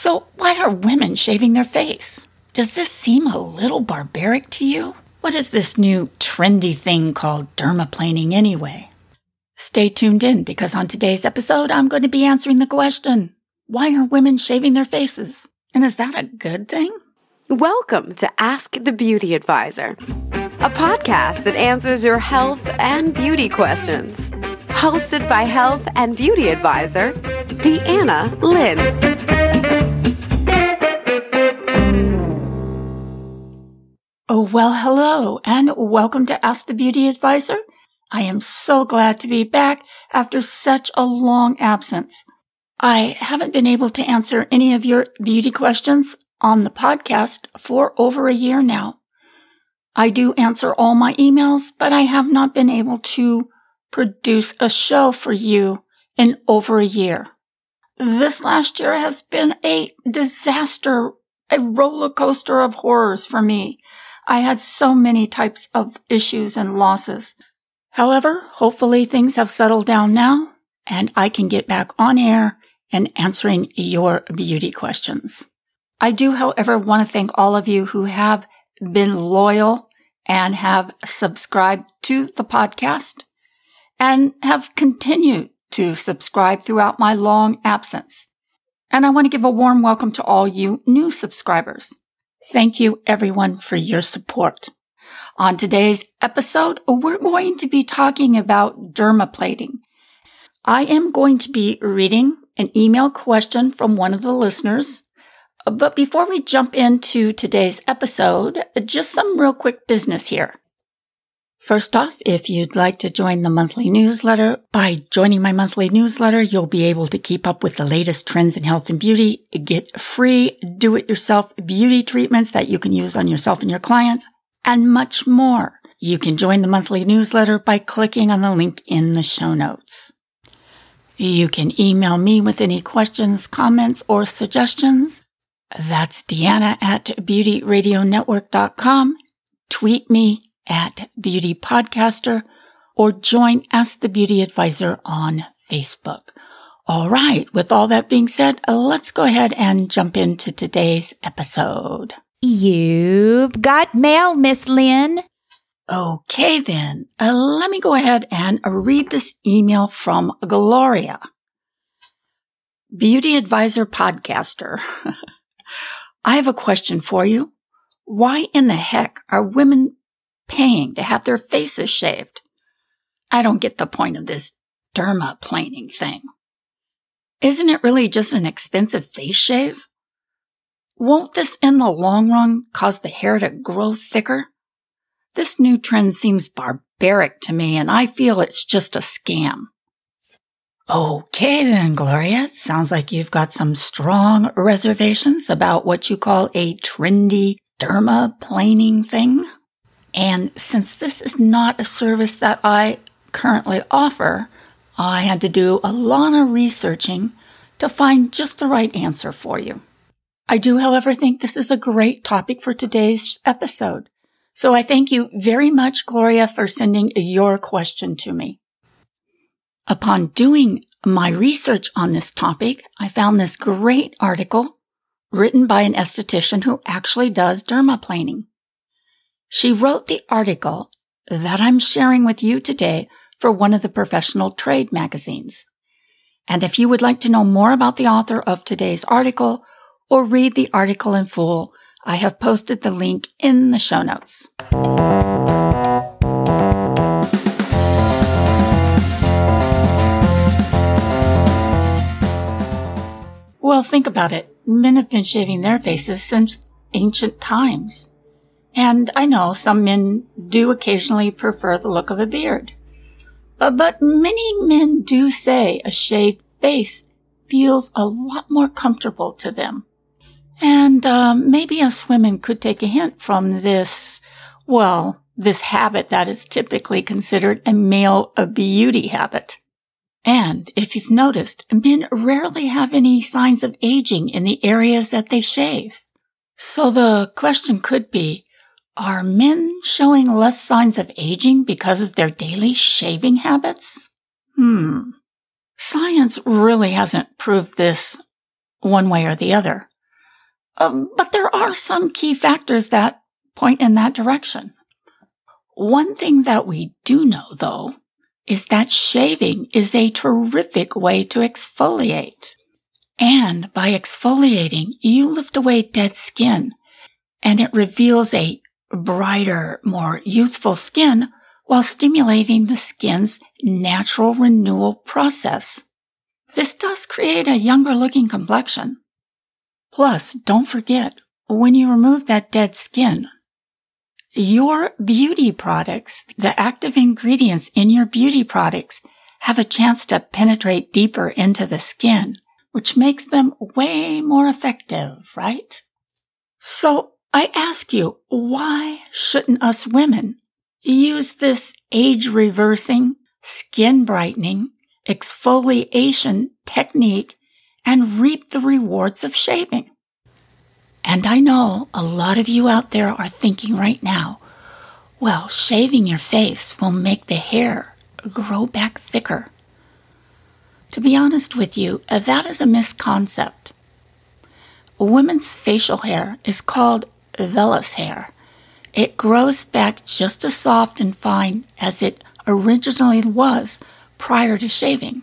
So, why are women shaving their face? Does this seem a little barbaric to you? What is this new trendy thing called dermaplaning anyway? Stay tuned in because on today's episode, I'm going to be answering the question why are women shaving their faces? And is that a good thing? Welcome to Ask the Beauty Advisor, a podcast that answers your health and beauty questions. Hosted by health and beauty advisor, Deanna Lynn. Well, hello, and welcome to Ask the Beauty Advisor. I am so glad to be back after such a long absence. I haven't been able to answer any of your beauty questions on the podcast for over a year now. I do answer all my emails, but I have not been able to produce a show for you in over a year. This last year has been a disaster, a roller coaster of horrors for me. I had so many types of issues and losses. However, hopefully things have settled down now and I can get back on air and answering your beauty questions. I do, however, want to thank all of you who have been loyal and have subscribed to the podcast and have continued to subscribe throughout my long absence. And I want to give a warm welcome to all you new subscribers. Thank you everyone for your support. On today's episode, we're going to be talking about dermaplaning. I am going to be reading an email question from one of the listeners. But before we jump into today's episode, just some real quick business here. First off, if you'd like to join the monthly newsletter, by joining my monthly newsletter, you'll be able to keep up with the latest trends in health and beauty, get free do-it-yourself beauty treatments that you can use on yourself and your clients, and much more. You can join the monthly newsletter by clicking on the link in the show notes. You can email me with any questions, comments, or suggestions. That's Deanna at beautyradionetwork.com. Tweet me at Beauty Podcaster or join Ask the Beauty Advisor on Facebook. All right. With all that being said, let's go ahead and jump into today's episode. You've got mail, Miss Lynn. Okay, then. Uh, let me go ahead and read this email from Gloria. Beauty Advisor Podcaster. I have a question for you. Why in the heck are women paying to have their faces shaved. I don't get the point of this dermaplaning thing. Isn't it really just an expensive face shave? Won't this in the long run cause the hair to grow thicker? This new trend seems barbaric to me and I feel it's just a scam. Okay then, Gloria. Sounds like you've got some strong reservations about what you call a trendy dermaplaning thing. And since this is not a service that I currently offer, I had to do a lot of researching to find just the right answer for you. I do, however, think this is a great topic for today's episode. So I thank you very much, Gloria, for sending your question to me. Upon doing my research on this topic, I found this great article written by an esthetician who actually does dermaplaning. She wrote the article that I'm sharing with you today for one of the professional trade magazines. And if you would like to know more about the author of today's article or read the article in full, I have posted the link in the show notes. Well, think about it. Men have been shaving their faces since ancient times. And I know some men do occasionally prefer the look of a beard. But many men do say a shaved face feels a lot more comfortable to them. And um, maybe us women could take a hint from this, well, this habit that is typically considered a male a beauty habit. And if you've noticed, men rarely have any signs of aging in the areas that they shave. So the question could be, are men showing less signs of aging because of their daily shaving habits? Hmm. Science really hasn't proved this one way or the other. Um, but there are some key factors that point in that direction. One thing that we do know, though, is that shaving is a terrific way to exfoliate. And by exfoliating, you lift away dead skin and it reveals a brighter, more youthful skin while stimulating the skin's natural renewal process. This does create a younger looking complexion. Plus, don't forget, when you remove that dead skin, your beauty products, the active ingredients in your beauty products have a chance to penetrate deeper into the skin, which makes them way more effective, right? So I ask you, why shouldn't us women use this age reversing, skin brightening, exfoliation technique and reap the rewards of shaving? And I know a lot of you out there are thinking right now, well, shaving your face will make the hair grow back thicker. To be honest with you, that is a misconcept. A woman's facial hair is called vellus hair. It grows back just as soft and fine as it originally was prior to shaving.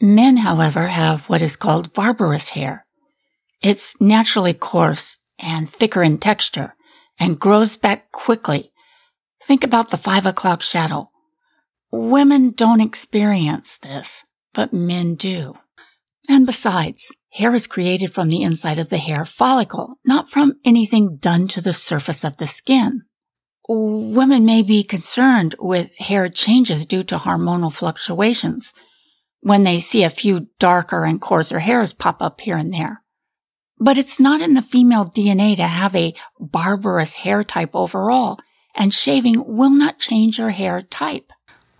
Men, however, have what is called barbarous hair. It's naturally coarse and thicker in texture and grows back quickly. Think about the five o'clock shadow. Women don't experience this, but men do. And besides, hair is created from the inside of the hair follicle, not from anything done to the surface of the skin. Women may be concerned with hair changes due to hormonal fluctuations when they see a few darker and coarser hairs pop up here and there. But it's not in the female DNA to have a barbarous hair type overall, and shaving will not change your hair type.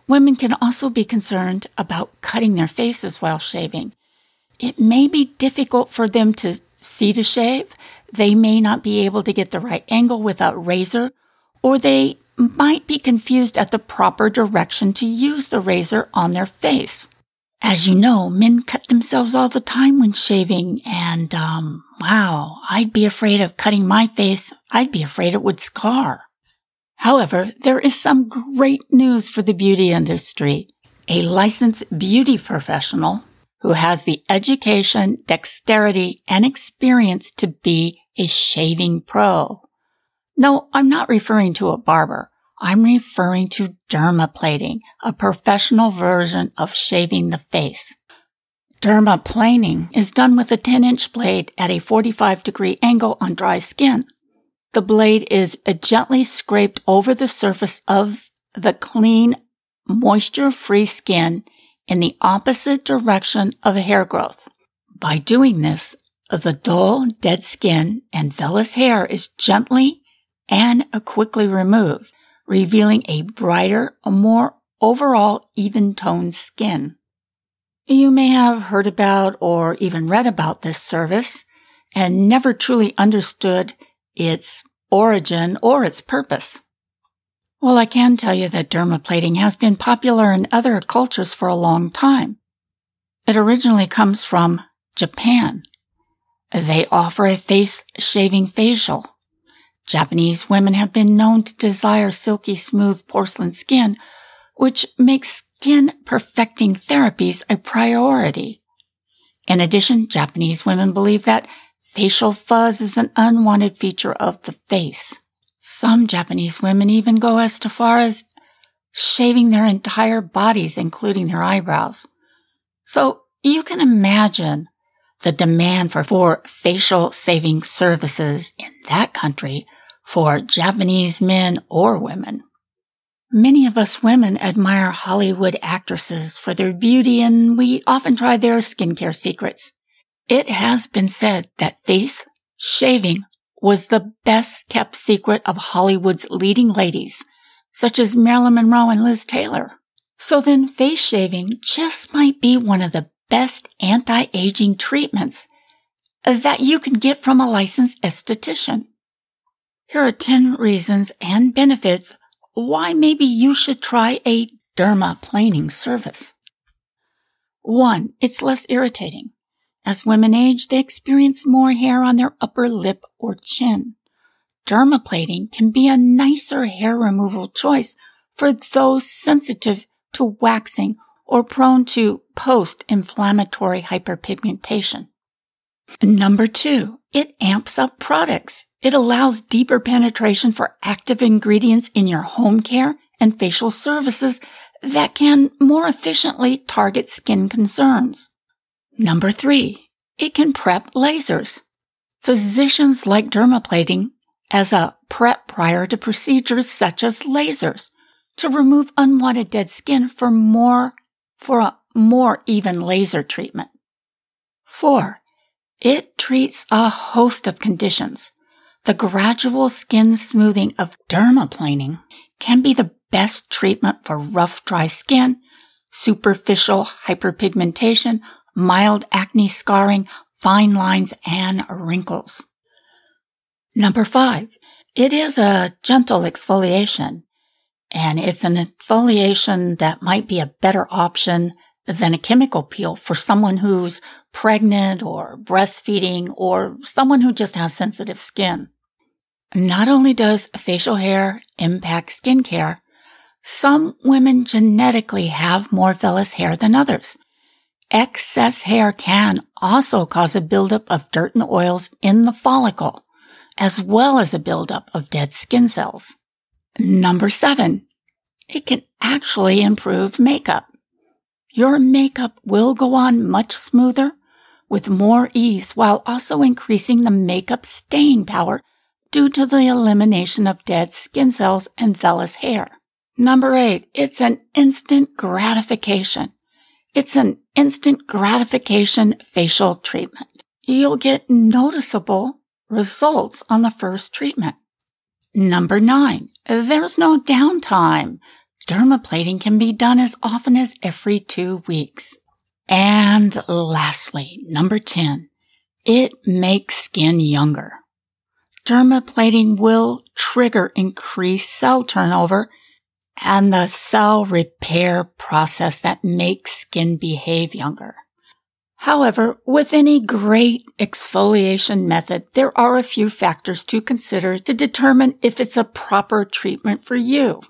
Women can also be concerned about cutting their faces while shaving. It may be difficult for them to see to shave. They may not be able to get the right angle without razor, or they might be confused at the proper direction to use the razor on their face. As you know, men cut themselves all the time when shaving, and, um, wow, I'd be afraid of cutting my face. I'd be afraid it would scar. However, there is some great news for the beauty industry. A licensed beauty professional who has the education, dexterity, and experience to be a shaving pro. No, I'm not referring to a barber. I'm referring to dermaplaning, a professional version of shaving the face. Dermaplaning is done with a 10 inch blade at a 45 degree angle on dry skin. The blade is gently scraped over the surface of the clean, moisture free skin in the opposite direction of hair growth. By doing this, the dull, dead skin and vellus hair is gently and quickly removed revealing a brighter, a more overall even toned skin. You may have heard about or even read about this service and never truly understood its origin or its purpose. Well, I can tell you that dermaplaning has been popular in other cultures for a long time. It originally comes from Japan. They offer a face shaving facial Japanese women have been known to desire silky smooth porcelain skin, which makes skin perfecting therapies a priority. In addition, Japanese women believe that facial fuzz is an unwanted feature of the face. Some Japanese women even go as far as shaving their entire bodies, including their eyebrows. So you can imagine the demand for, for facial saving services in that country for Japanese men or women. Many of us women admire Hollywood actresses for their beauty and we often try their skincare secrets. It has been said that face shaving was the best kept secret of Hollywood's leading ladies, such as Marilyn Monroe and Liz Taylor. So then face shaving just might be one of the best anti-aging treatments that you can get from a licensed esthetician. Here are 10 reasons and benefits why maybe you should try a dermaplaning service. One, it's less irritating. As women age, they experience more hair on their upper lip or chin. Dermaplaning can be a nicer hair removal choice for those sensitive to waxing or prone to post-inflammatory hyperpigmentation. Number two, it amps up products. It allows deeper penetration for active ingredients in your home care and facial services that can more efficiently target skin concerns. Number three, it can prep lasers. Physicians like dermaplaning as a prep prior to procedures such as lasers to remove unwanted dead skin for more, for a more even laser treatment. Four, it treats a host of conditions. The gradual skin smoothing of dermaplaning can be the best treatment for rough, dry skin, superficial hyperpigmentation, mild acne scarring, fine lines, and wrinkles. Number five, it is a gentle exfoliation, and it's an exfoliation that might be a better option than a chemical peel for someone who's pregnant or breastfeeding or someone who just has sensitive skin. Not only does facial hair impact skincare, some women genetically have more vellus hair than others. Excess hair can also cause a buildup of dirt and oils in the follicle, as well as a buildup of dead skin cells. Number seven, it can actually improve makeup. Your makeup will go on much smoother with more ease while also increasing the makeup staying power due to the elimination of dead skin cells and vellus hair. Number eight, it's an instant gratification. It's an instant gratification facial treatment. You'll get noticeable results on the first treatment. Number nine, there's no downtime. Dermaplaning can be done as often as every two weeks. And lastly, number 10, it makes skin younger. Dermaplaning will trigger increased cell turnover and the cell repair process that makes skin behave younger. However, with any great exfoliation method, there are a few factors to consider to determine if it's a proper treatment for you.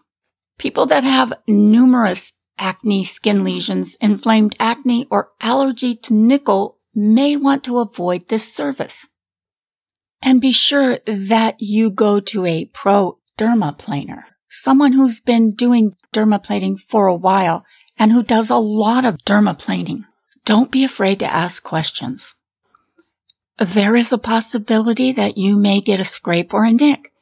People that have numerous acne, skin lesions, inflamed acne, or allergy to nickel may want to avoid this service. And be sure that you go to a pro dermaplaner someone who's been doing dermaplaning for a while and who does a lot of dermaplaning. Don't be afraid to ask questions. There is a possibility that you may get a scrape or a nick,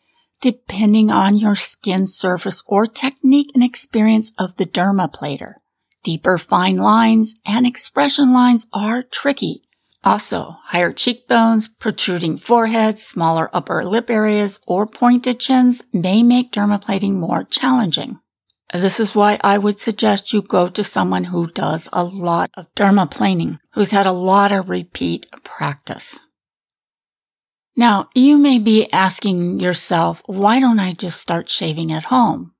depending on your skin surface or technique and experience of the dermaplaner. Deeper fine lines and expression lines are tricky also, higher cheekbones, protruding foreheads, smaller upper lip areas, or pointed chins may make dermaplaning more challenging. This is why I would suggest you go to someone who does a lot of dermaplaning, who's had a lot of repeat practice. Now, you may be asking yourself, why don't I just start shaving at home?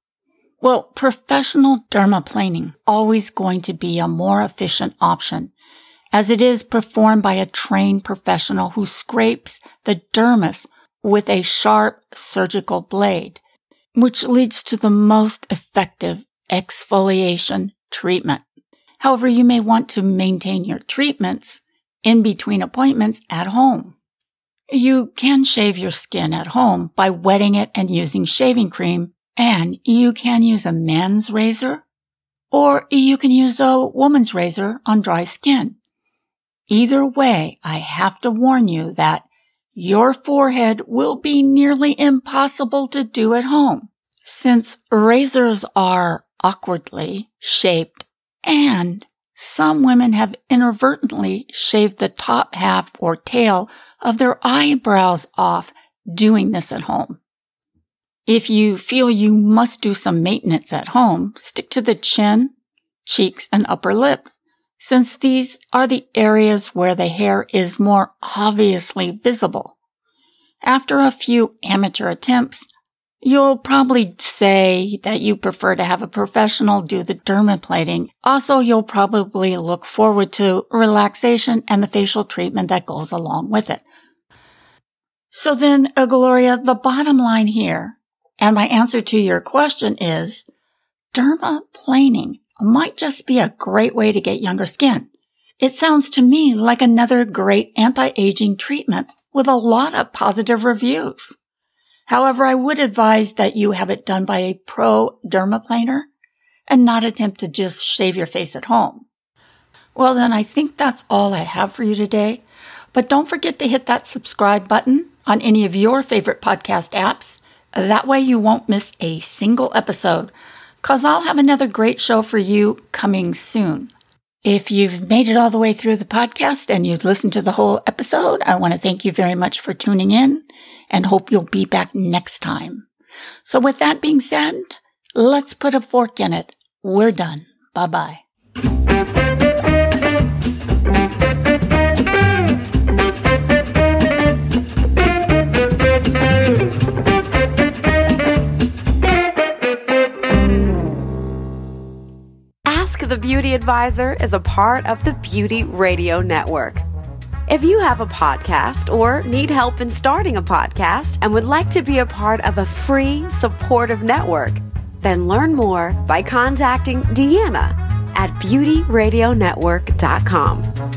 Well, professional dermaplaning always going to be a more efficient option as it is performed by a trained professional who scrapes the dermis with a sharp surgical blade, which leads to the most effective exfoliation treatment. However, you may want to maintain your treatments in between appointments at home. You can shave your skin at home by wetting it and using shaving cream, and you can use a man's razor or you can use a woman's razor on dry skin. Either way, I have to warn you that your forehead will be nearly impossible to do at home since razors are awkwardly shaped and some women have inadvertently shaved the top half or tail of their eyebrows off doing this at home. If you feel you must do some maintenance at home, stick to the chin, cheeks, and upper lip since these are the areas where the hair is more obviously visible. After a few amateur attempts, You'll probably say that you prefer to have a professional do the dermaplaning. Also, you'll probably look forward to relaxation and the facial treatment that goes along with it. So then, Gloria, the bottom line here, and my answer to your question is dermaplaning might just be a great way to get younger skin. It sounds to me like another great anti-aging treatment with a lot of positive reviews. However, I would advise that you have it done by a pro dermaplaner and not attempt to just shave your face at home. Well, then I think that's all I have for you today. But don't forget to hit that subscribe button on any of your favorite podcast apps. That way you won't miss a single episode, cause I'll have another great show for you coming soon. If you've made it all the way through the podcast and you've listened to the whole episode, I want to thank you very much for tuning in and hope you'll be back next time. So with that being said, let's put a fork in it. We're done. Bye bye. Ask the Beauty Advisor is a part of the Beauty Radio Network. If you have a podcast or need help in starting a podcast and would like to be a part of a free, supportive network, then learn more by contacting Deanna at beautyradionetwork.com.